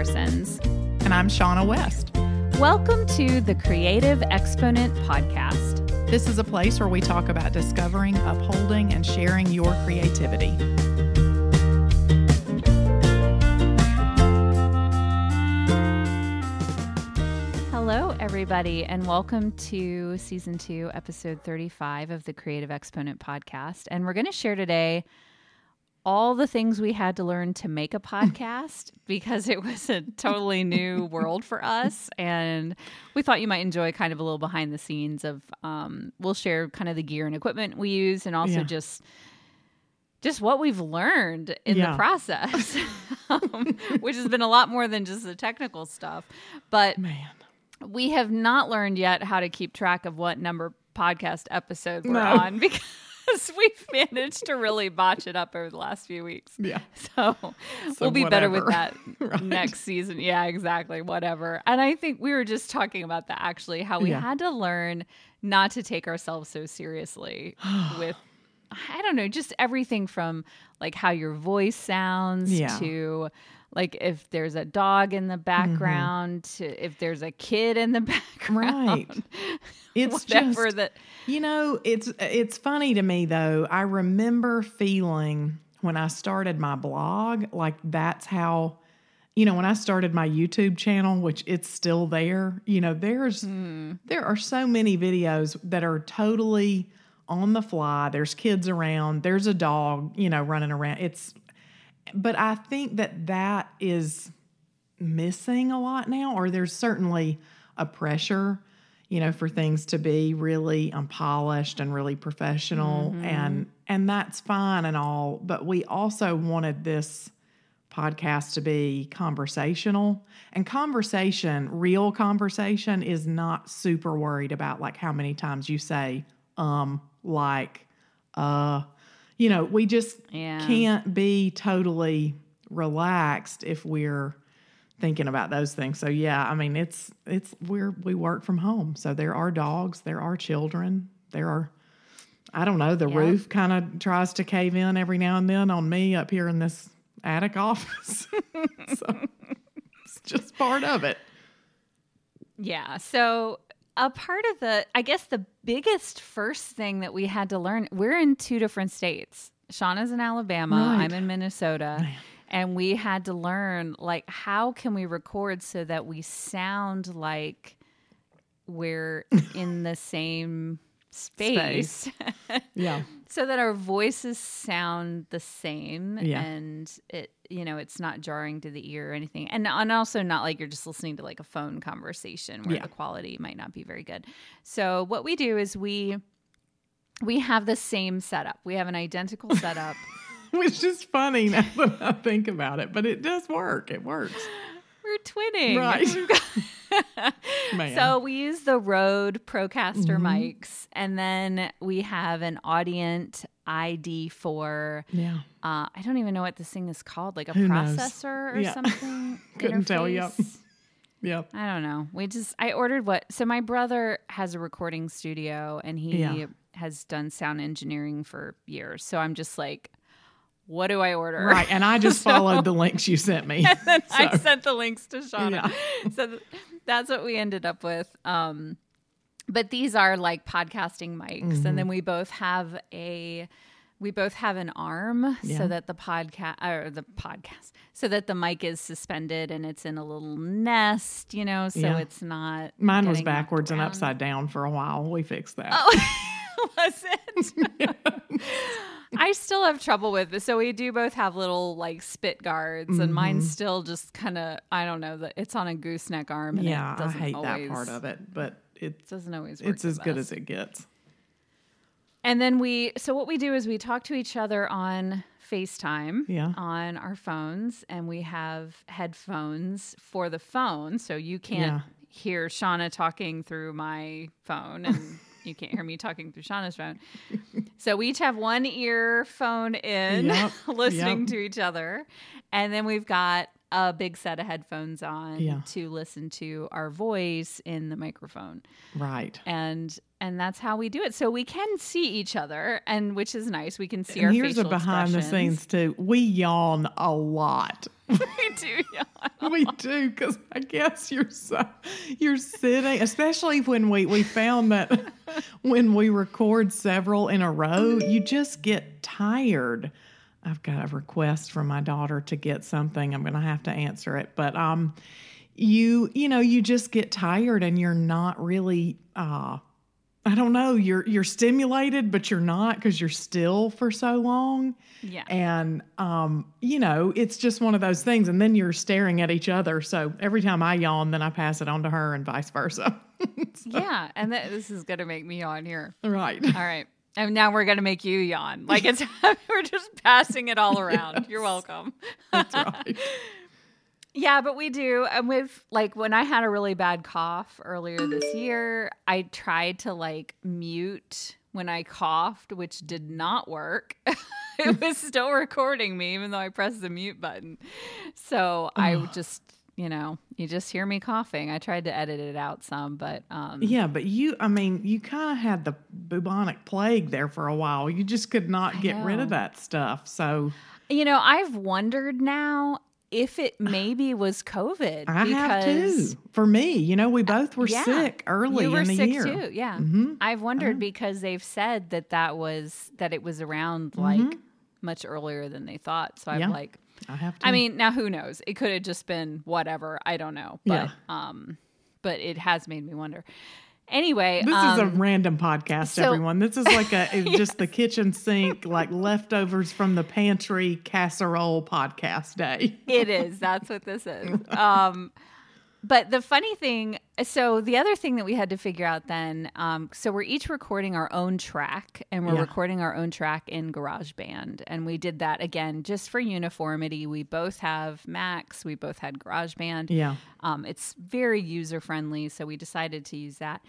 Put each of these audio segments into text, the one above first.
Parsons. And I'm Shaunna West. Welcome to the Creative Exponent Podcast. This is a place where we talk about discovering, upholding, and sharing your creativity. Hello, everybody, and welcome to season two, episode 35 of the Creative Exponent podcast. And we're going to share today all the things we had to learn to make a podcast because it was a totally new world for us. And we thought you might enjoy kind of a little behind the scenes of, um, we'll share kind of the gear and equipment we use and also Yeah. just just what we've learned in Yeah. the process, um, which has been a lot more than just the technical stuff. But Man. we have not learned yet how to keep track of what number podcast episode we're No. on because we've managed to really botch it up over the last few weeks. Yeah. So, we'll be better with that Right. next season. Yeah, exactly. Whatever. And I think we were just talking about that actually, how we Yeah. had to learn not to take ourselves so seriously with I don't know, just everything from like how your voice sounds Yeah. to like if there's a dog in the Mm-hmm. background to if there's a kid in the background. Right. It's just, that you know, it's it's funny to me though. I remember feeling when I started my blog, like that's how you know, when I started my YouTube channel, which it's still there, you know, there's there are so many videos that are totally on the fly. There's kids around, there's a dog, you know, running around. It's but I think that that is missing a lot now or there's certainly a pressure you know for things to be really unpolished and really professional and and that's fine and all but we also wanted this podcast to be conversational and conversation real conversation is not super worried about like how many times you say um like uh you know we just Yeah. can't be totally relaxed if we're thinking about those things. So yeah, I mean it's it's we're we work from home. So there are dogs, there are children, there are I don't know, the roof kind of tries to cave in every now and then on me up here in this attic office. so it's just part of it. Yeah. So a part of the, I guess the biggest first thing that we had to learn, we're in two different states. Shaunna's in Alabama, Right. I'm in Minnesota. And we had to learn like how can we record so that we sound like we're in the same space, Yeah. So that our voices sound the same Yeah. and it you know it's not jarring to the ear or anything and and also not like you're just listening to like a phone conversation where Yeah. the quality might not be very good so what we do is we we have the same setup we have an identical setup Which is funny now that I think about it, but it does work. It works. we're twinning Right. We've got- Man. So we use the Rode Procaster Mm-hmm. mics, and then we have an Audient ID4. yeah. Uh, I don't even know what this thing is called, like a Who knows? processor or Yeah. something. Couldn't tell you. interface? Yep. I don't know. We just I ordered what. So my brother has a recording studio, and he Yeah. has done sound engineering for years. So I'm just like, what do I order? Right. And I just followed the links you sent me. then I sent the links to Shaunna. Yeah. so th- that's what we ended up with. Um, but these are like podcasting mics, Mm-hmm. and then we both have a we both have an arm Yeah. so that the podcast or the podcast so that the mic is suspended and it's in a little nest, you know, so Yeah. it's not. Mine was backwards and upside down for a while. We fixed that. Oh, was it? I still have trouble with it. So we do both have little like spit guards, and Mm-hmm. mine's still just kind of I don't know that it's on a gooseneck arm. And yeah, it I doesn't hate always, that part of it, but it's Doesn't always work. it's as good as it gets. And then we, so what we do is we talk to each other on FaceTime Yeah. on our phones, and we have headphones for the phone. So you can't Yeah. hear Shaunna talking through my phone, and you can't hear me talking through Shaunna's phone. so we each have one earphone in, Yep. listening Yep. to each other. And then we've got a big set of headphones on Yeah. to listen to our voice in the microphone Right. and and that's how we do it. So we can see each other, and which is nice. We can see our And here's a behind the scenes too. We yawn a lot. We do we do because I guess you're you're sitting, especially when we we found that when we record several in a row, you just get tired. I've got a request from my daughter to get something. I'm going to have to answer it, but um, you you know you just get tired and you're not really uh I don't know. You're you're stimulated, but you're not because you're still for so long. Yeah. And um, you know, it's just one of those things. And then you're staring at each other. So every time I yawn, then I pass it on to her, and vice versa. Yeah, and th- this is gonna make me yawn here. right. All right. And now we're gonna make you yawn. Like it's we're just passing it all around. You're welcome. That's right. Yeah, but we do. And with like when I had a really bad cough earlier this year, I tried to like mute when I coughed, which did not work. it was still recording me, even though I pressed the mute button. So I just, you know, you just hear me coughing. I tried to edit it out some, but um, Yeah, but you, I mean, you kind of had the bubonic plague there for a while. You just could not get rid of that stuff. So you know, I've wondered now if it maybe was COVID. I have too. For me, you know, we both were Yeah. sick early you were in the sick year. too. Yeah, Mhm. I've wondered Uh-huh. because they've said that that was that it was around like much earlier than they thought. So I'm Mm-hmm. Yeah. like, I have to. I mean, now who knows? It could have just been whatever. I don't know, but Yeah. um, but it has made me wonder. Anyway, This um, is a random podcast, so- everyone. This is like a it's just the kitchen sink, like leftovers from the pantry casserole podcast day. it is. That's what this is. Um, but the funny thing, so the other thing that we had to figure out then, um, so we're each recording our own track, and we're Yeah. recording our own track in GarageBand, and we did that again just for uniformity. We both have Macs. We both had GarageBand. Yeah. Um, it's very user friendly, so we decided to use that.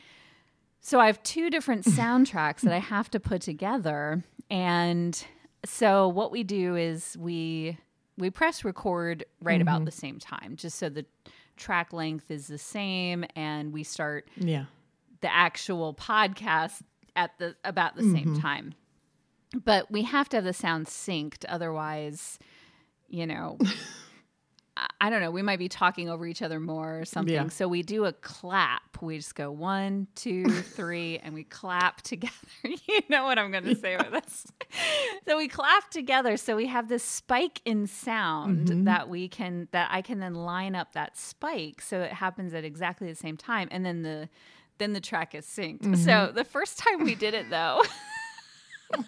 So I have two different soundtracks that I have to put together, and so what we do is we we press record right about the same time, just so the track length is the same, and we start Yeah. the actual podcast at the about the same mm-hmm. time. But we have to have the sound synced, otherwise, you know, I- don't know. We might be talking over each other more or something. Yeah. So we do a clap. We just go one, two, three, and we clap together. you know what I'm going to say with this. so we clap together. So we have this spike in sound Mm-hmm. that we can that I can then line up that spike so it happens at exactly the same time, and then the then the track is synced. Mm-hmm. So the first time we did it though.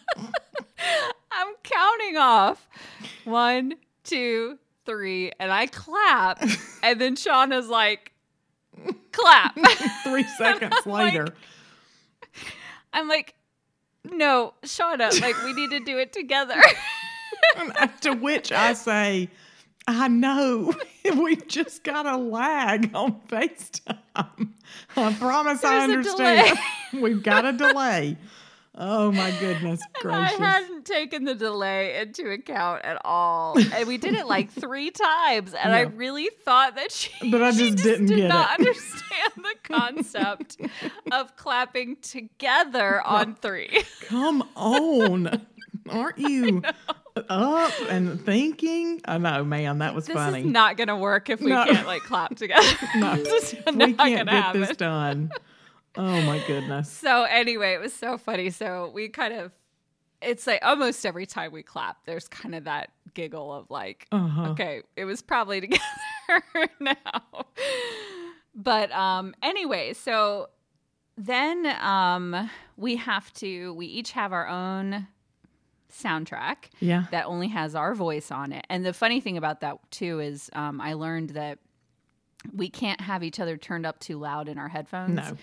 I'm counting off one, two, three, and I clap. and then Shaunna's like, clap. Three seconds like- later. I'm like, no, Shaunna, like, we need to do it together. to which I say, I know we've just got a lag on FaceTime. I promise I There's a understand. we've got a delay. Oh my goodness And I hadn't taken the delay into account at all. And we did it like three times. And I really thought that she, But I she just didn't did get not it. understand the concept of clapping together on three. Come on. Aren't you up and thinking? I know, man, that was This funny. is not going to work if we No. can't like clap together. No. this is we not can't going to get this done. Oh my goodness. So anyway, it was so funny. So we kind of, it's like almost every time we clap, there's kind of that giggle of like, Uh-huh. okay, it was probably together now. But um, anyway, so then um, we have to, we each have our own soundtrack Yeah. that only has our voice on it. And the funny thing about that too is um, I learned that we can't have each other turned up too loud in our headphones. No.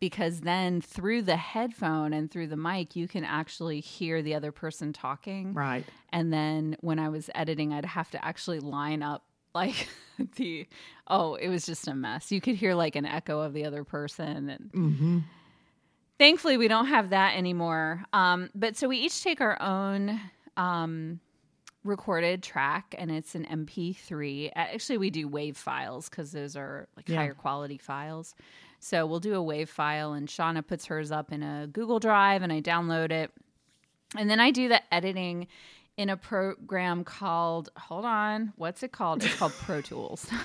Because then through the headphone and through the mic, you can actually hear the other person talking. Right. And then when I was editing, I'd have to actually line up like the, oh, it was just a mess. You could hear like an echo of the other person. And Mm-hmm. thankfully we don't have that anymore um, but so we each take our own um, recorded track and it's an mp3 actually we do wave files because those are like Yeah. higher quality files so we'll do a wave file and shaunna puts hers up in a google drive and i download it and then i do the editing in a program called hold on, what's it called? It's called Pro Tools.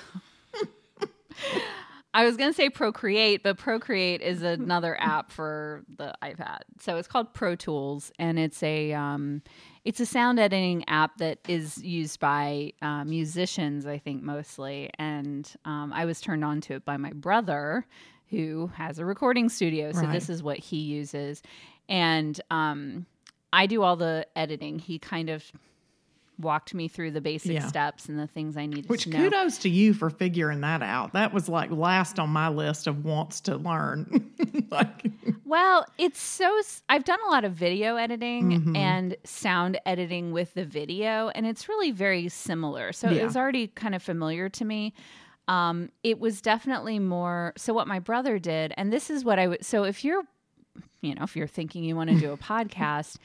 I was going to say Procreate, but Procreate is another app for the iPad. So it's called Pro Tools, and it's a um, it's a sound editing app that is used by uh, musicians, I think mostly. And um, I was turned on to it by my brother, who has a recording studio. So Right. this is what he uses, and um, I do all the editing. He kind of walked me through the basic Yeah. steps and the things I needed Which to know. kudos to you for figuring that out. That was like last on my list of wants to learn. like, Well, it's so. I've done a lot of video editing Mm-hmm. and sound editing with the video, and it's really very similar. So it was already kind of familiar to me. Um, it was definitely more. So what my brother did, and this is what I would. So if you're, you know, if you're thinking you want to do a podcast.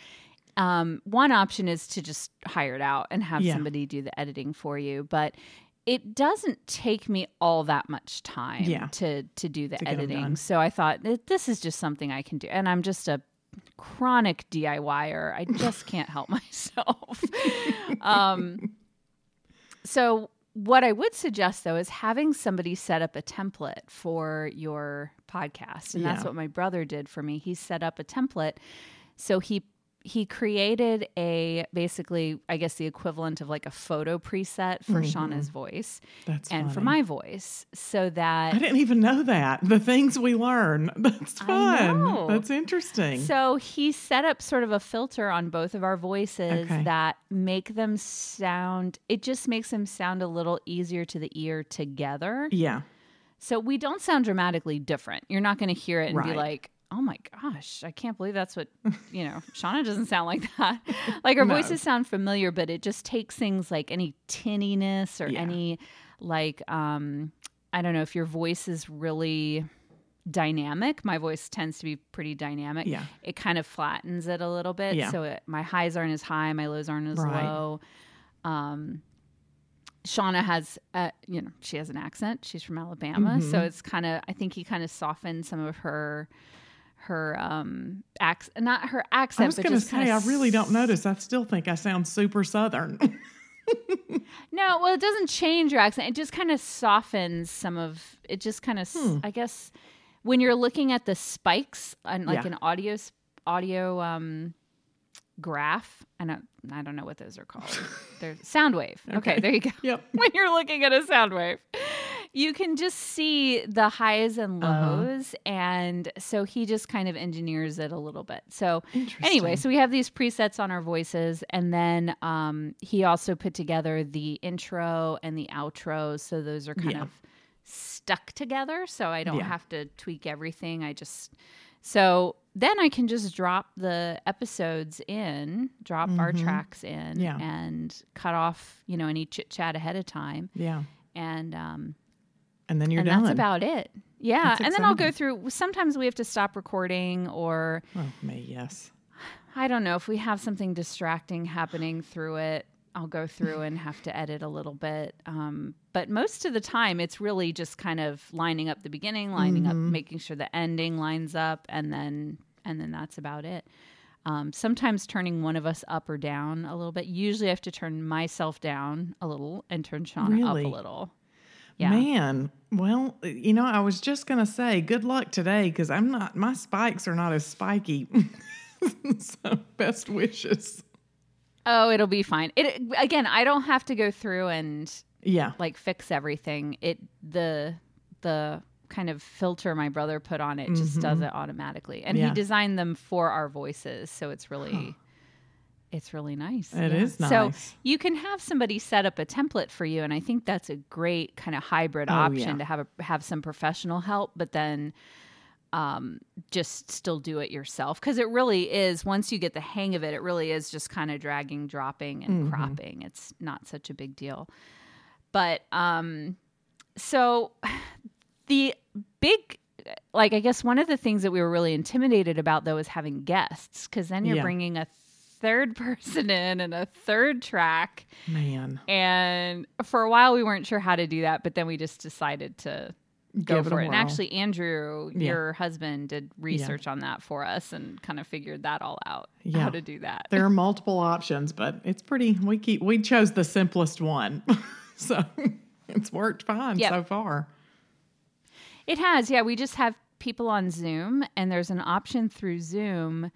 Um, one option is to just hire it out and have Yeah. somebody do the editing for you, but it doesn't take me all that much time Yeah. to to do the To editing. So I thought this is just something I can do, and I'm just a chronic DIYer. I just can't help myself. um, so what I would suggest though is having somebody set up a template for your podcast, and that's what my brother did for me. He set up a template, so he he created a basically i guess the equivalent of like a photo preset for mm-hmm. shaunna's voice that's and for my voice so that I didn't even know that. The things we learn. That's fun. That's interesting. So he set up sort of a filter on both of our voices Okay. that make them sound, it just makes them sound a little easier to the ear together. yeah. So we don't sound dramatically different. You're not going to hear it and be like, oh my gosh, I can't believe that's what, you know, Shaunna doesn't sound like that. Like her No. voices sound familiar, but it just takes things like any tinniness or Yeah. any, like, um, I don't know if your voice is really dynamic. My voice tends to be pretty dynamic. Yeah. It kind of flattens it a little bit. Yeah. So it, my highs aren't as high, my lows aren't as Right. low. Um, Shaunna has, uh, you know, she has an accent. She's from Alabama, Mm-hmm. so it's kind of. I think he kind of softened some of her, her um accent, not her accent, I was going to say, I really don't notice. I still think I sound super Southern. No, well, it doesn't change your accent. It just kind of softens some of. It just kind of, Hmm. I guess, when you're looking at the spikes on like Yeah. an audio audio um graph. I don't. I don't know what those are called. They're sound wave. Okay. Okay. there you go. yep. when you're looking at a sound wave. You can just see the highs and Uh-huh. lows. And so he just kind of engineers it a little bit. So, anyway, so we have these presets on our voices. And then um, he also put together the intro and the outro. So those are kind Yeah. of stuck together. So I don't Yeah. have to tweak everything. I just. So then I can just drop the episodes in, drop our tracks in, Mm-hmm. Yeah. and cut off, you know, any chit chat ahead of time Yeah. and um And then you're and done. that's about it yeah That's and then i'll go through sometimes we have to stop recording or oh, me, yes. i don't know if we have something distracting happening through it i'll go through and have to edit a little bit um, but most of the time it's really just kind of lining up the beginning lining up Mm-hmm. making sure the ending lines up and then and then that's about it um, sometimes turning one of us up or down a little bit usually i have to turn myself down a little and turn shaunna up a little yeah Man, well, you know, I was just going to say good luck today because I'm not, my spikes are not as spiky. so, best wishes. Oh, it'll be fine. It again, I don't have to go through and Yeah. like fix everything. It the the kind of filter my brother put on it just does it automatically. And Mm-hmm. Yeah. he designed them for our voices, so it's really it's really nice. It It is is So you can have somebody set up a template for you, and I think that's a great kind of hybrid Oh, option yeah. to have a, have some professional help, but then um, just still do it yourself because it really is. Once you get the hang of it, it really is just kind of dragging, dropping, and Mm-hmm. cropping. It's not such a big deal. But um, so the big like i guess one of the things that we were really intimidated about though is having guests because then you're Yeah. bringing a third person in and a third track Man. and for a while we weren't sure how to do that but then we just decided to go Give for it. And actually, Andrew, Yeah. your husband, did research on that for us and kind of figured that all out Yeah. how to do that. There are multiple options, but it's pretty. We keep we chose the simplest one, so it's worked fine Yep. so far. It has, yeah. We just have people on Zoom, and there's an option through Zoom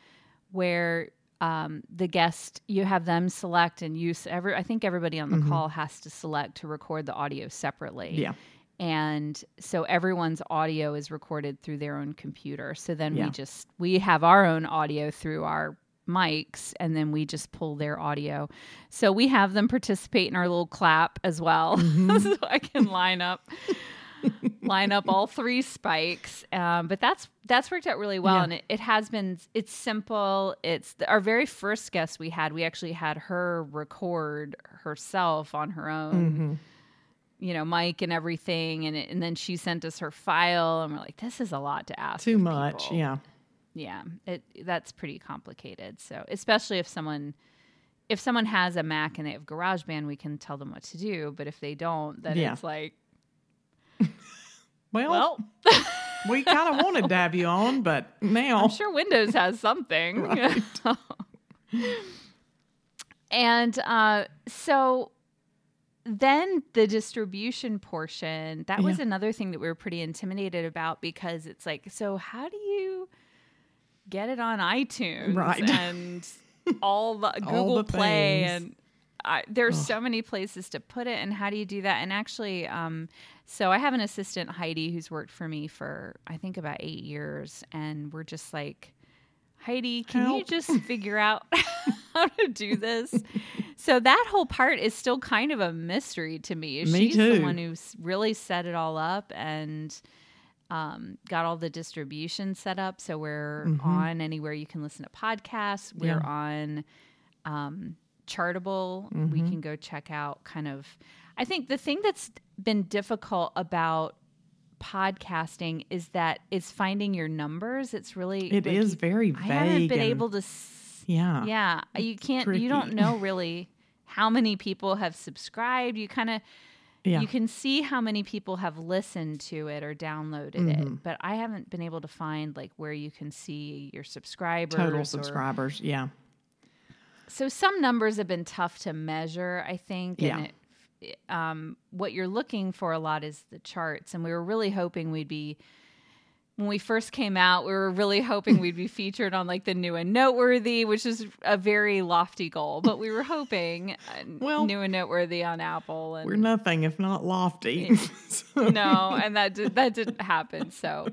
where um, the guest you have them select and use every. I think everybody on the call has to select to record the audio separately. Mm-hmm. Yeah. and so everyone's audio is recorded through their own computer. So then Yeah. we just we have our own audio through our mics and then we just pull their audio. So we have them participate in our little clap as well. Mm-hmm. so I can line up line up all three spikes. Um, but that's that's worked out really well, Yeah. and it, it has been. It's simple. It's our very first guest we had. We actually had her record herself on her own. Mm-hmm. You know, mic and everything, and it, and then she sent us her file, and we're like, "This is a lot to ask." Too much, people. yeah. yeah. It that's pretty complicated. So, especially if someone if someone has a Mac and they have GarageBand, we can tell them what to do. But if they don't, then Yeah. it's like, Well, well, we kind of wanted to have you on, but now I'm sure Windows has something. and uh, so then the distribution portion, that was another thing that we were pretty intimidated about because it's like, so how do you get it on iTunes Right. and all the Google the Play things. and I, there's so many places to put it and how do you do that? And actually um, so i have an assistant heidi who's worked for me for i think about eight years and we're just like heidi can you just figure out how to do this? So that whole part is still kind of a mystery to me. Me she's the one who's really set it all up and um, got all the distribution set up. So we're on anywhere you can listen to podcasts. We're Mm-hmm. Yeah. on um, chartable we Mm-hmm. can go check out kind of i think the thing that's been difficult about podcasting is that it's finding your numbers it's really it is like, very you- vague. i haven't been able to s- yeah, yeah you can't you don't know really how many people have subscribed you kind of yeah. you can see how many people have listened to it or downloaded Mm-hmm. it but i haven't been able to find like where you can see your subscribers Total or- subscribers. Yeah, so some numbers have been tough to measure i think Yeah. and it, um, what you're looking for a lot is the charts and we were really hoping we'd be when we first came out we were really hoping we'd be featured on like the new and noteworthy which is a very lofty goal but we were hoping uh, Well, new and noteworthy on apple and we're nothing if not lofty. So- no, and that did, that didn't happen. So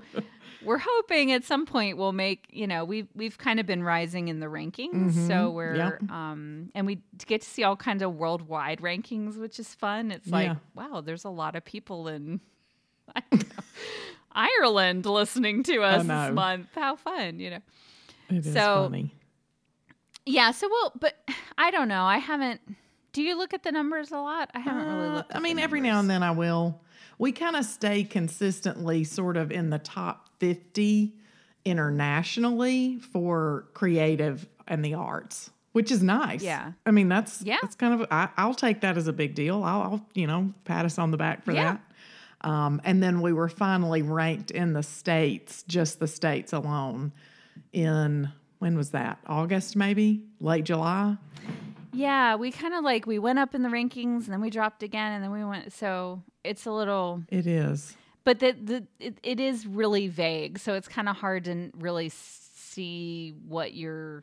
we're hoping at some point we'll make you know we've we've kind of been rising in the rankings. So we're um and we get to see all kinds of worldwide rankings, which is fun. It's like Yeah. wow, there's a lot of people in. I don't know, Ireland listening to us this month. How fun, you know. it is So- funny. Yeah, so we'll but I don't know. I haven't do you look at the numbers a lot? I haven't really Uh, looked at I mean, every now and then I will. We kind of stay consistently sort of in the top 50 internationally for creative and the arts, which is nice. Yeah. I mean, that's, Yeah. that's kind of, I, I'll take that as a big deal. I'll, I'll, you know, pat us on the back for Yeah. that. Um, and then we were finally ranked in the states, just the states alone, in when was that? August, maybe late July. Yeah, we kind of like we went up in the rankings and then we dropped again and then we went so it's a little It is. But the the it, it is really vague so it's kind of hard to really see what you're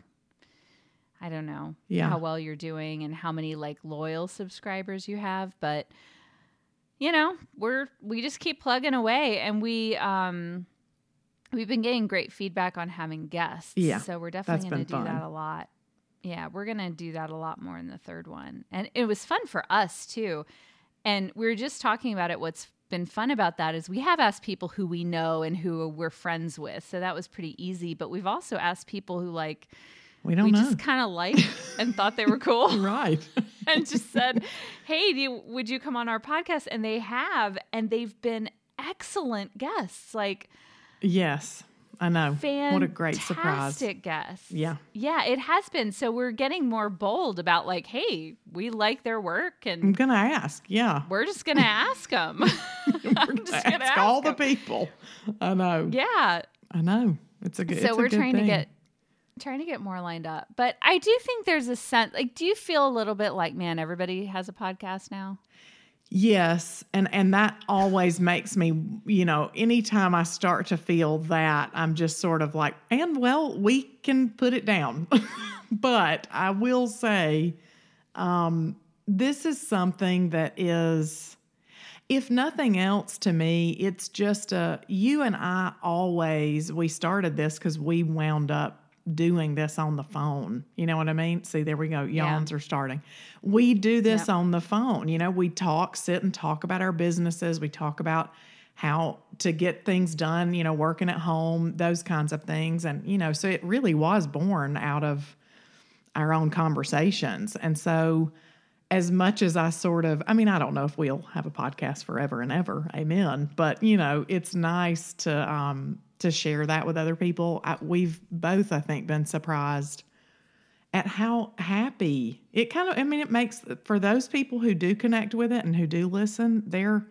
I don't know Yeah. how well you're doing and how many like loyal subscribers you have but you know we're we just keep plugging away and we um we've been getting great feedback on having guests Yeah, so we're definitely going to do that a lot. Yeah we're going to do that a lot more in the third one. And it was fun for us too. And we were just talking about it what's been fun about that is we have asked people who we know and who we're friends with so that was pretty easy but we've also asked people who like We don't we know. just kind of liked and thought they were cool right. and just said, "Hey, do you, would you come on our podcast?" And they have, and they've been excellent guests. Like, Yes. I know. What a great surprise. fantastic. Yeah. Yeah, it has been. So we're getting more bold about like, hey, we like their work and I'm going to ask. Yeah. we're just going to ask them. Just going to ask all the 'em. people. I know. Yeah. I know. It's a good so we're good trying to get trying to get more lined up. But I do think there's a sense like do you feel a little bit like man everybody has a podcast now? Yes, and and that always makes me, you know, anytime I start to feel that, I'm just sort of like, and well, we can put it down. but I will say um this is something that is if nothing else to me, it's just a you and I always we started this cuz we wound up doing this on the phone. You know what I mean? See, there we go. Yawns are starting. We do this Yep. on the phone. You know, we talk, sit and talk about our businesses. We talk about how to get things done, you know, working at home, those kinds of things. And, you know, so it really was born out of our own conversations. And so, as much as I sort of, I mean, I don't know if we'll have a podcast forever and ever, amen. But you know, it's nice to um, to share that with other people. I, we've both, I think, been surprised at how happy it kind of. I mean, it makes for those people who do connect with it and who do listen. They're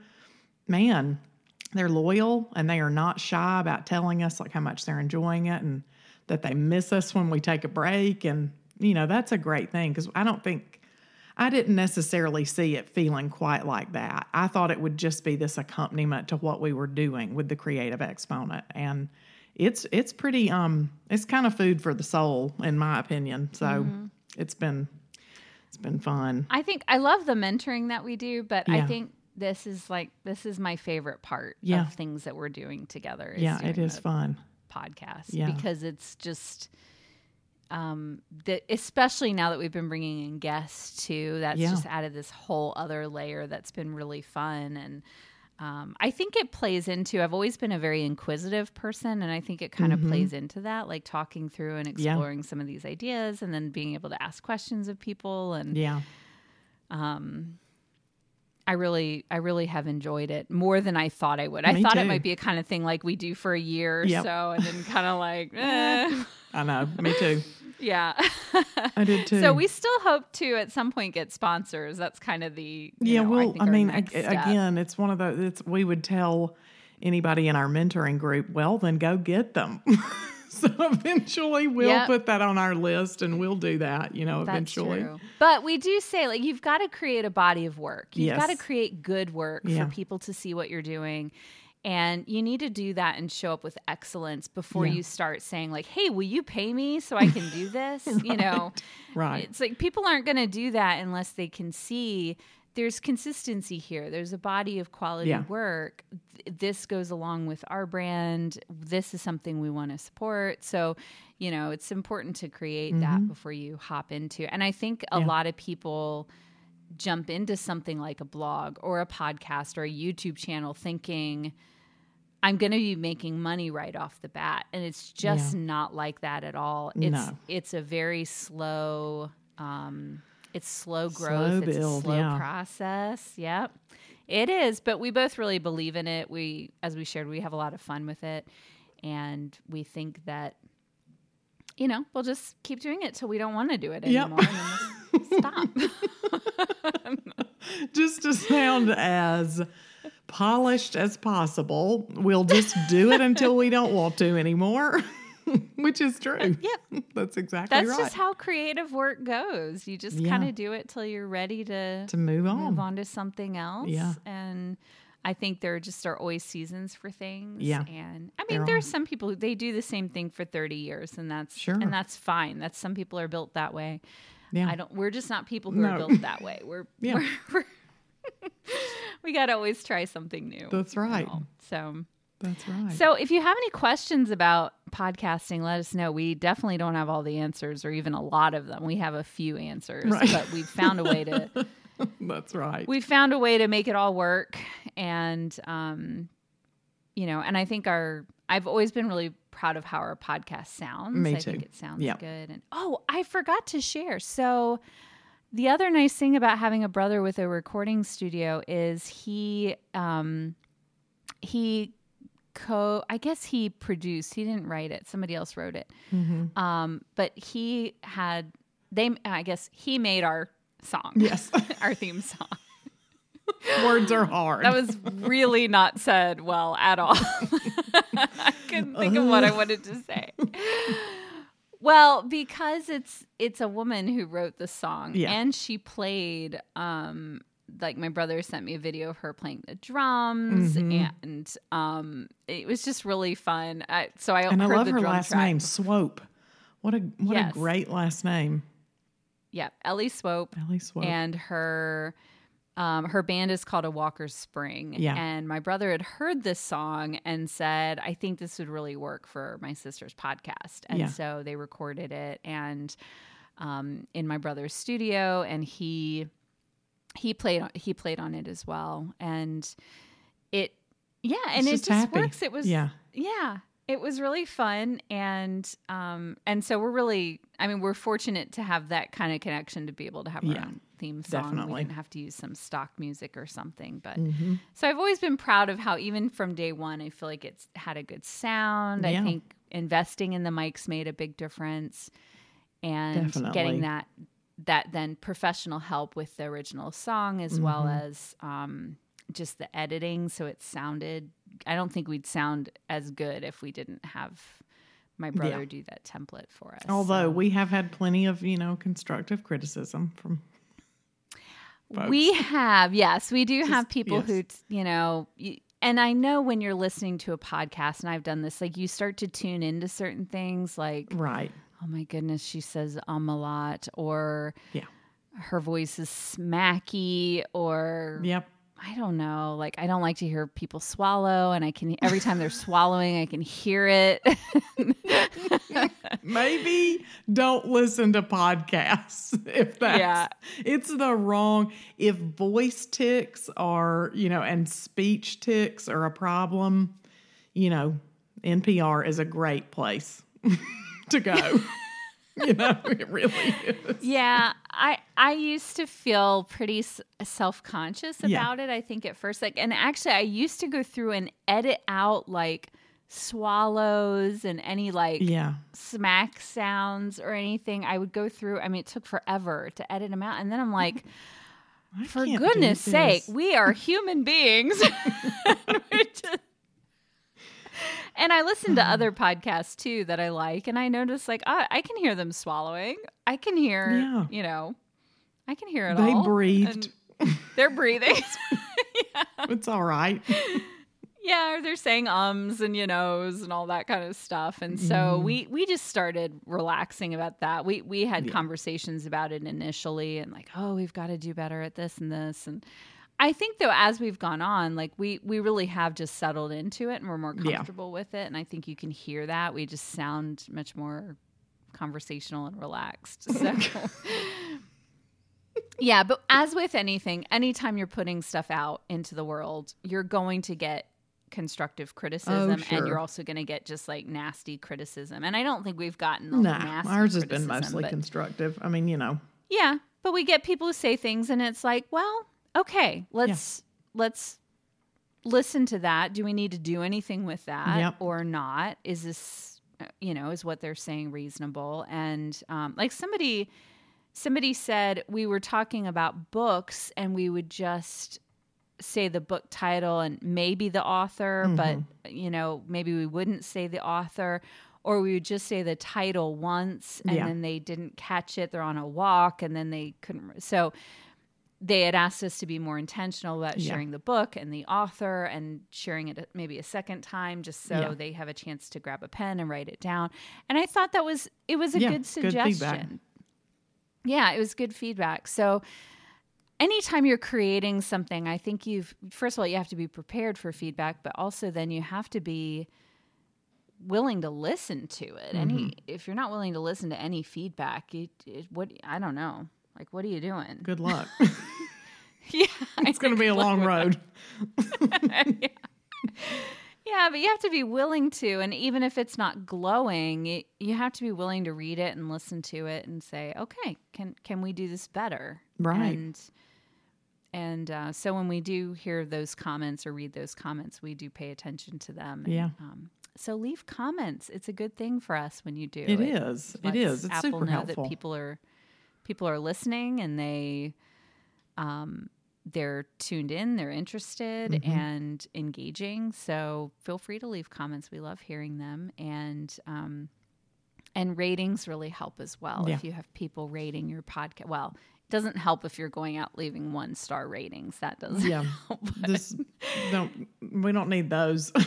man, they're loyal and they are not shy about telling us like how much they're enjoying it and that they miss us when we take a break and you know that's a great thing because i don't think i didn't necessarily see it feeling quite like that i thought it would just be this accompaniment to what we were doing with the creative exponent and it's it's pretty um it's kind of food for the soul in my opinion so Mm-hmm. it's been it's been fun I think I love the mentoring that we do, but I think this is like this is my favorite part Yeah. of things that we're doing together. yeah it is fun podcast Yeah. because it's just um the especially now that we've been bringing in guests too that's Yeah. just added this whole other layer that's been really fun and um, I think it plays into. I've always been a very inquisitive person, and I think it kind of plays into that, like talking through and Mm-hmm. Yeah. exploring some of these ideas, and then being able to ask questions of people. And yeah Um, I really, I really have enjoyed it more than I thought I would. I thought too. it might be a kind of thing like we do for a year or Yep. so, and then kind of like, eh. i know me too yeah. i did too so we still hope to at some point get sponsors. That's kind of the you yeah know, well think I, our mean ag- again it's one of those it's we would tell anybody in our mentoring group well then go get them so eventually we'll Yep. put that on our list and we'll do that you know That's eventually true. But we do say like you've got to create a body of work. You've got to create good work Yeah. for people to see what you're doing. And you need to do that and show up with excellence before Yeah. you start saying like, "Hey, will you pay me so I can do this?" You know. right It's like people aren't going to do that unless they can see there's consistency here. There's a body of quality Yeah. work. This goes along with our brand. This is something we want to support. So, you know, it's important to create that before you hop into. And I think a Mm-hmm. Yeah. lot of people jump into something like a blog or a podcast or a YouTube channel thinking I'm going to be making money right off the bat and it's just not like that at all. It's No. it's a very slow um it's slow Slow growth, it's a slow yeah. process. Yep. It is, but we both really believe in it. We as we shared, we have a lot of fun with it and we think that you know, we'll just keep doing it till we don't want to do it anymore we'll stop. just to sound as polished as possible we'll just do it until we don't want to anymore which is true Yep. that's exactly That's right just how creative work goes. You just Yeah. kind of do it till you're ready to, to move on move on to something else. Yeah. And I think there just are always seasons for things. Yeah. And I mean, There are. some people who they do the same thing for 30 years and that's Sure. and that's fine. That's some people are built that way. Yeah I don't we're just not people who are built that way. We're, Yeah. we're, we're we got to always try something new. That's right. you know. So that's right so, if you have any questions about podcasting, let us know. We definitely don't have all the answers or even a lot of them. We have a few answers, Right. but we've found a way to that's right We've found a way to make it all work and um you know, and I think our I've always been really proud of how our podcast sounds. Me I think too. it sounds good. And oh, I forgot to share. So the other nice thing about having a brother with a recording studio is he um he co I guess he produced. He didn't write it. Somebody else wrote it. Um, but he had they I guess he made our song. Yes. our theme song. Words are hard. That was really not said well at all. I couldn't think of what I wanted to say. Well, because it's it's a woman who wrote the song Yeah. and she played um like my brother sent me a video of her playing the drums Mm-hmm. and um it was just really fun. I, so I and I love her last track. name, Swope. What a what Yes. a great last name. Yeah, Ellie Swope. Ellie Swope. and her um, her band is called a Walker's Spring. Yeah. And my brother had heard this song and said, I think this would really work for my sister's podcast. And Yeah. so they recorded it and um, in my brother's studio and he he played on he played on it as well. And it yeah, and It's it just just works. It was yeah. yeah it was really fun and um and so we're really i mean we're fortunate to have that kind of connection to be able to have our Yeah, own theme song definitely. we didn't have to use some stock music or something but Mm-hmm. so i've always been proud of how even from day one i feel like it's had a good sound i think investing in the mics made a big difference and Definitely. getting that that then professional help with the original song as well Mm-hmm. as um just the editing so it sounded i don't think we'd sound as good if we didn't have my brother do that template for us Although So we have had plenty of, you know, constructive criticism from folks. we have yes we do have people yes. who you know and i know when you're listening to a podcast and i've done this like you start to tune into certain things like Right. oh my goodness she says um a lot or Yeah. her voice is smacky or Yep. I don't know. Like I don't like to hear people swallow, and I can every time they're swallowing, I can hear it. Maybe don't listen to podcasts if that's Yeah. it's the wrong if voice ticks are, you know, and speech ticks are a problem, you know, NPR is a great place to go. you know, it really is. yeah, I I used to feel pretty s- self conscious Yeah. about it. I think at first, like, and actually, I used to go through and edit out like swallows and any like Yeah. smack sounds or anything. I would go through. I mean, it took forever to edit them out, and then I'm like. I For goodness sake, we are human beings. We're just- and I listen to other podcasts too that I like, and I notice like I, I can hear them swallowing. I can hear, Yeah. you know, I can hear it They all. breathed. They're breathing. It's all right. yeah, or they're saying ums and you knows and all that kind of stuff. And so Mm-hmm. we we just started relaxing about that. We we had conversations about it initially and like, oh, we've got to do better at this and this and I think though as we've gone on, like we we really have just settled into it and we're more Yeah. comfortable with it and I think you can hear that. We just sound much more conversational and relaxed. So Yeah, but as with anything, anytime you're putting stuff out into the world, you're going to get constructive criticism oh, and Oh, sure. you're also going to get just like nasty criticism. And I don't think we've gotten the Nah, nasty ours has been mostly but- constructive. I mean, you know, yeah, but we get people who say things and it's like, well, okay, let's let's listen to that. Do we need to do anything with that Yep. or not? Is this uh, you know, is what they're saying reasonable? And um, like somebody somebody said we were talking about books and we would just say the book title and maybe the author, Mm-hmm. but you know, maybe we wouldn't say the author or we would just say the title once and Yeah. then they didn't catch it. They're on a walk and then they couldn't. So they had asked us to be more intentional about Yeah. sharing the book and the author and sharing it maybe a second time just so Yeah. they have a chance to grab a pen and write it down. And I thought that was it was a Yeah, good good suggestion. yeah, it was good feedback. So anytime you're creating something, I think you've first of all you have to be prepared for feedback, but also then you have to be willing to listen to it. Any Mm-hmm. if you're not willing to listen to any feedback, it, it, what I don't know. Like what are you doing? good luck. yeah, it's going to be a long road. Yeah, yeah, but you have to be willing to, and even if it's not glowing, you, have to be willing to read it and listen to it and say, okay, can can we do this better? Right. And and uh, so when we do hear those comments or read those comments, we do pay attention to them. And, Yeah. Um, so leave comments. It's a good thing for us when you do. It is. It is. It's Apple super know helpful. that people are people are listening and they um they're tuned in, they're interested Mm-hmm. and engaging. So feel free to leave comments. We love hearing them and um and ratings really help as well. Yeah. If you have people rating your podcast, well, it doesn't help if you're going out leaving one star ratings. That doesn't yeah. help. This don't we don't need those.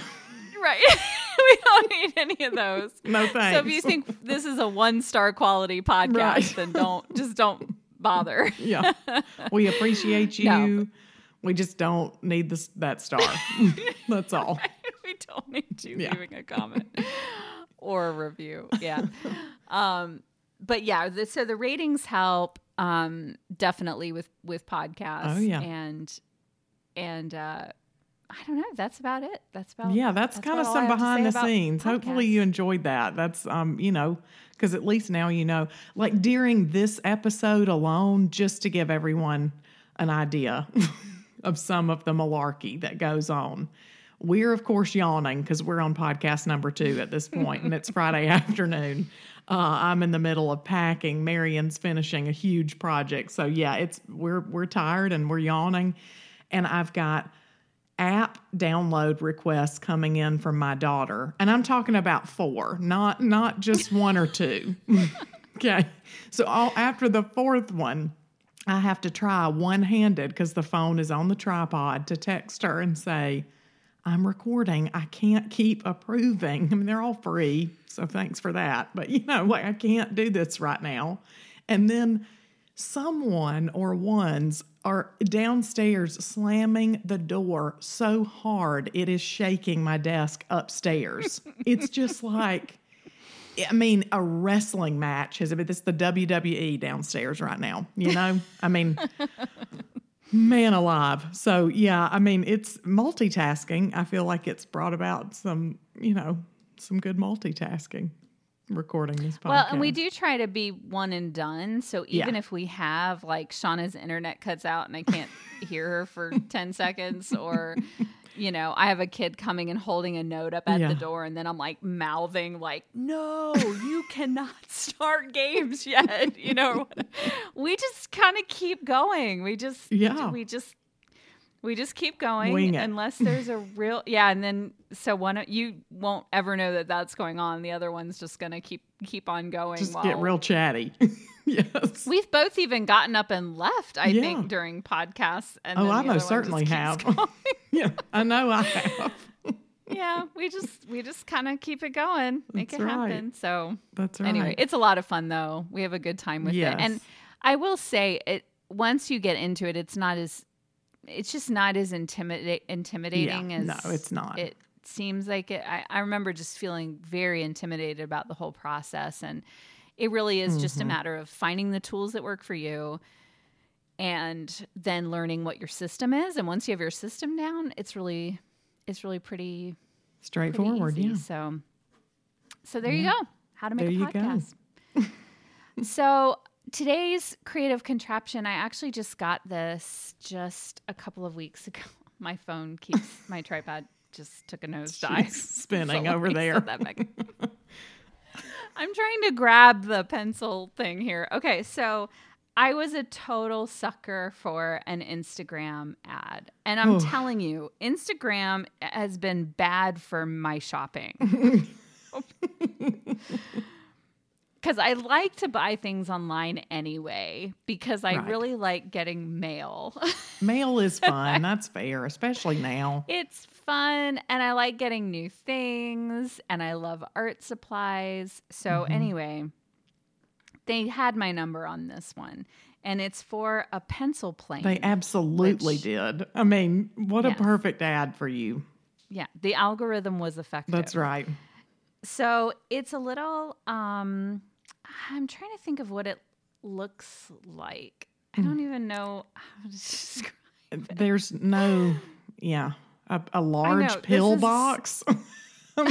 Right. we don't need any of those. no thanks. So if you think this is a one star quality podcast, Right. then don't just don't bother. yeah. We appreciate you. No. We just don't need this that star. That's all. we don't need you Yeah. leaving a comment or a review. Yeah. um, but yeah, the, so the ratings help um, definitely with with podcasts. Oh, yeah. and and uh, I don't know. That's about it. That's about Yeah, that's, kind of about all I some behind the scenes. Hopefully you enjoyed that. That's um, you know, because at least now you know. Like during this episode alone, just to give everyone an idea of some of the malarkey that goes on. We're of course yawning because we're on podcast number two at this point, and it's Friday afternoon. Uh, I'm in the middle of packing. Marian's finishing a huge project, so yeah, it's we're we're tired and we're yawning, and I've got app download requests coming in from my daughter. And i'm talking about four not not just one or two. Okay. So all, after the fourth one i have to try one-handed because the phone is on the tripod to text her and say i'm recording. I can't keep approving. I mean they're all free so thanks for that. But you know like i can't do this right now. And then someone or ones are downstairs slamming the door so hard it is shaking my desk upstairs. it's just like I mean, a wrestling match has been this the WWE downstairs right now, you know? I mean man alive. So yeah, I mean it's multitasking. I feel like it's brought about some, you know, some good multitasking recording this podcast. Well, and we do try to be one and done. So even Yeah. if we have like Shaunna's internet cuts out and I can't hear her for 10 seconds, or, you know, I have a kid coming and holding a note up at Yeah. the door, and then I'm like mouthing, like, no, you cannot start games yet. You know, we just kind of keep going. We just, Yeah. we just, we just keep going unless there's a real yeah, and then so one you won't ever know that that's going on. The other one's just gonna keep keep on going. just while- get real chatty. yes. We've both even gotten up and left. I Yeah. think during podcasts. And Oh, I most certainly have. yeah, I know I have. yeah, we just we just kind of keep it going, make That's it right. happen. So That's right. anyway, it's a lot of fun though. We have a good time with Yes. it, and I will say it. Once you get into it, it's not as it's just not as intimida- intimidating Yeah, as no, it's not. It seems like it. I, I remember just feeling very intimidated about the whole process, and it really is just Mm-hmm. a matter of finding the tools that work for you. And then learning what your system is, and once you have your system down, it's really, it's really pretty pretty straightforward. easy. Yeah. So, so there you go. How to make There a podcast. so today's creative contraption, I actually just got this just a couple of weeks ago. My phone keeps my tripod just took a nosedive. Spinning So over there. I'm trying to grab the pencil thing here. Okay, so I was a total sucker for an Instagram ad. And I'm Oof. telling you, Instagram has been bad for my shopping. Because I like to buy things online anyway, because I Right. really like getting mail. Mail is fun. That's fair, especially now. It's fun and I like getting new things and I love art supplies. So, Mm-hmm. anyway, they had my number on this one and it's for a pencil plane. They absolutely Which- did. I mean, what Yes. a perfect ad for you. yeah, the algorithm was effective. That's right. So, it's a little um I'm trying to think of what it looks like. I Hmm. don't even know how to describe it. There's no, yeah, a, a large know, pill is- box.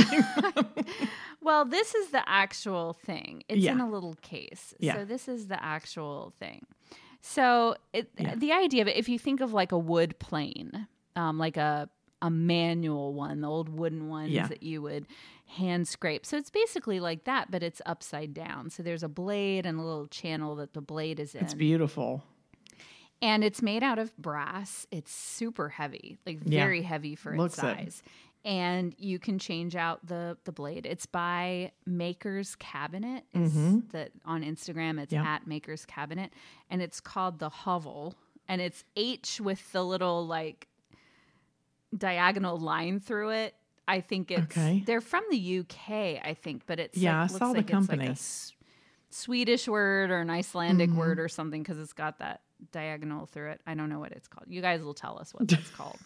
Well, this is the actual thing. It's in a little case. Yeah. So this is the actual thing. So it, Yeah. the idea of it, if you think of like a wood plane, um, like a a manual one, the old wooden ones Yeah. that you would hand scrape. So it's basically like that, but it's upside down. So there's a blade and a little channel that the blade is in. It's beautiful. and it's made out of brass. It's super heavy, like Yeah. very heavy for Looks its it. size. And you can change out the the blade. It's by Maker's Cabinet. Is that on Instagram? It's Mm-hmm. Yeah. at Maker's Cabinet, and it's called the Hovel, and it's H with the little like diagonal line through it. I think it's Okay. they're from the UK, I think, but it's Yeah, like, I looks saw the like it's like company. a S- Swedish word or an Icelandic Mm-hmm. word or something because it's got that diagonal through it. I don't know what it's called. You guys will tell us what that's called.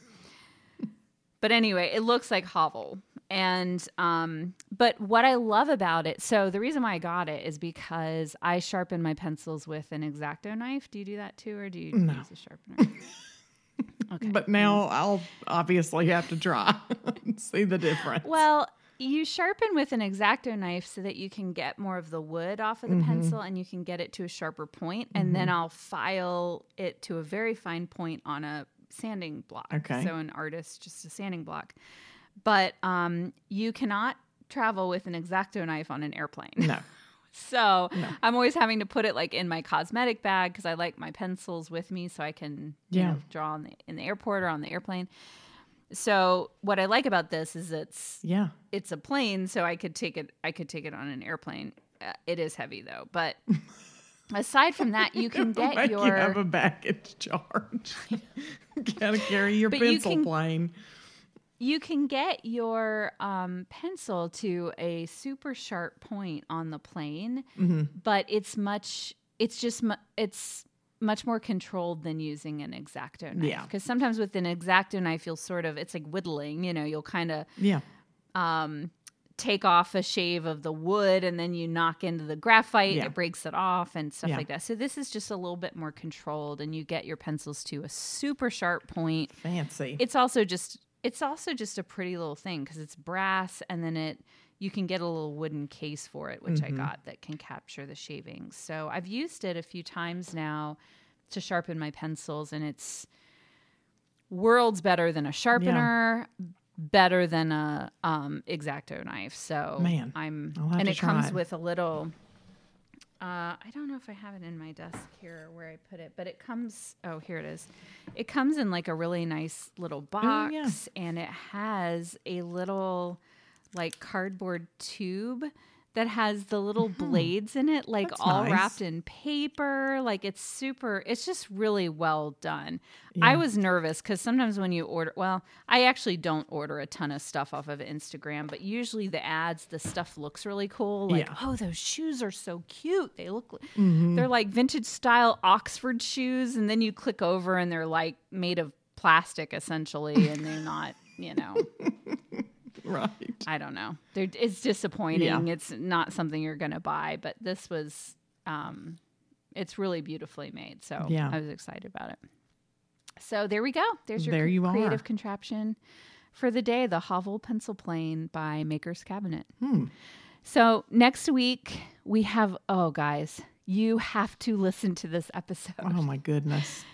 But anyway, it looks like hovel. And um but what I love about it, so the reason why I got it is because I sharpen my pencils with an exacto knife. Do you do that too or do you No. use a sharpener? okay. But now I'll obviously have to try and see the difference. Well, you sharpen with an exacto knife so that you can get more of the wood off of the Mm-hmm. pencil and you can get it to a sharper point, and then I'll file it to a very fine point on a sanding block. Okay. So an artist just a sanding block. But um, you cannot travel with an exacto knife on an airplane. no. So I'm always having to put it like in my cosmetic bag because I like my pencils with me so I can you Yeah. know, draw on the, in the airport or on the airplane. So what I like about this is it's Yeah. it's a plane, so I could take it. I could take it on an airplane. Uh, it is heavy though, but aside from that, you can get you your have a baggage charge. Gotta carry your But you pencil can- plane. You can get your um, pencil to a super sharp point on the plane, Mm-hmm. but it's much. It's just mu- it's much more controlled than using an exacto knife. Yeah. Because sometimes with an exacto knife, you'll sort of it's like whittling. You know, you'll kind of Yeah. um, take off a shave of the wood and then you knock into the graphite, Yeah. it breaks it off and stuff Yeah. like that. So this is just a little bit more controlled and you get your pencils to a super sharp point. Fancy. It's also just it's also just a pretty little thing because it's brass and then it you can get a little wooden case for it, which Mm-hmm. I got that can capture the shavings. So I've used it a few times now to sharpen my pencils and it's worlds better than a sharpener better than a um, exacto knife. So Man, I'm and it comes it. with a little. Uh, I don't know if I have it in my desk here or where I put it, but it comes. Oh, here it is. It comes in like a really nice little box, Oh, yeah. and it has a little like cardboard tube that has the little blades in it, like That's all nice. wrapped in paper. Like it's super. It's just really well done. I was nervous because sometimes when you order, well, I actually don't order a ton of stuff off of Instagram, but usually the ads, the stuff looks really cool. Like, Yeah. oh, those shoes are so cute. They look, Mm-hmm. they're like vintage style Oxford shoes, and then you click over and they're like made of plastic essentially, and they're not, you know. right. I don't know. They're, it's disappointing. Yeah. It's not something you're going to buy, but this was, um, it's really beautifully made. So Yeah. I was excited about it. So there we go. There's your There you are. creative contraption for the day, the Hovel pencil plane by Maker's Cabinet. Hmm. So next week we have, oh guys, you have to listen to this episode. Oh my goodness.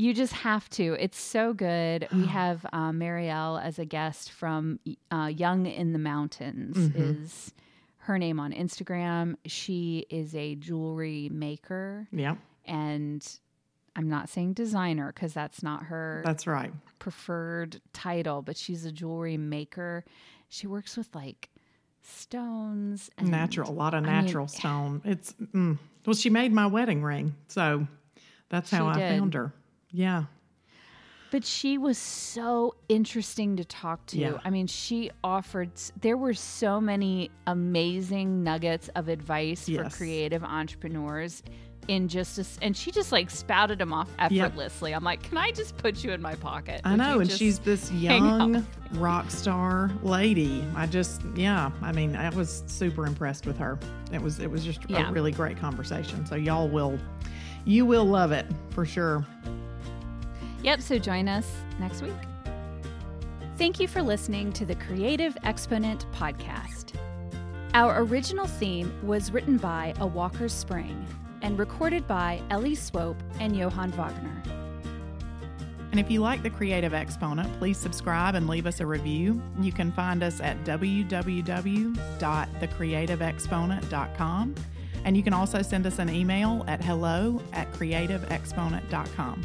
You just have to. It's so good. We have uh, Marielle as a guest from uh, Young in the Mountains. Mm-hmm. Is her name on Instagram? She is a jewelry maker, Yeah, and I'm not saying designer because that's not her that's right. preferred title, but she's a jewelry maker. She works with like stones and Natural, a lot of I mean, natural stone. It's mm. well, she made my wedding ring, so that's how I did. found her. Yeah, But she was so interesting to talk to. Yeah. I mean, she offered, there were so many amazing nuggets of advice for creative entrepreneurs in just a, and she just like spouted them off effortlessly. I'm like, can I just put you in my pocket? I know, and she's this young rock star lady. I just, yeah, I mean, I was super impressed with her. It was, it was just Yeah. a really great conversation. So y'all will, you will love it for sure. Yep, so join us next week. Thank you for listening to the Creative Exponent podcast. Our original theme was written by A Walker Spring. and recorded by Ellie Swope and Johann Wagner. And if you like The Creative Exponent, please subscribe and leave us a review. You can find us at www.thecreativeexponent.com. And you can also send us an email at hello at creativeexponent.com.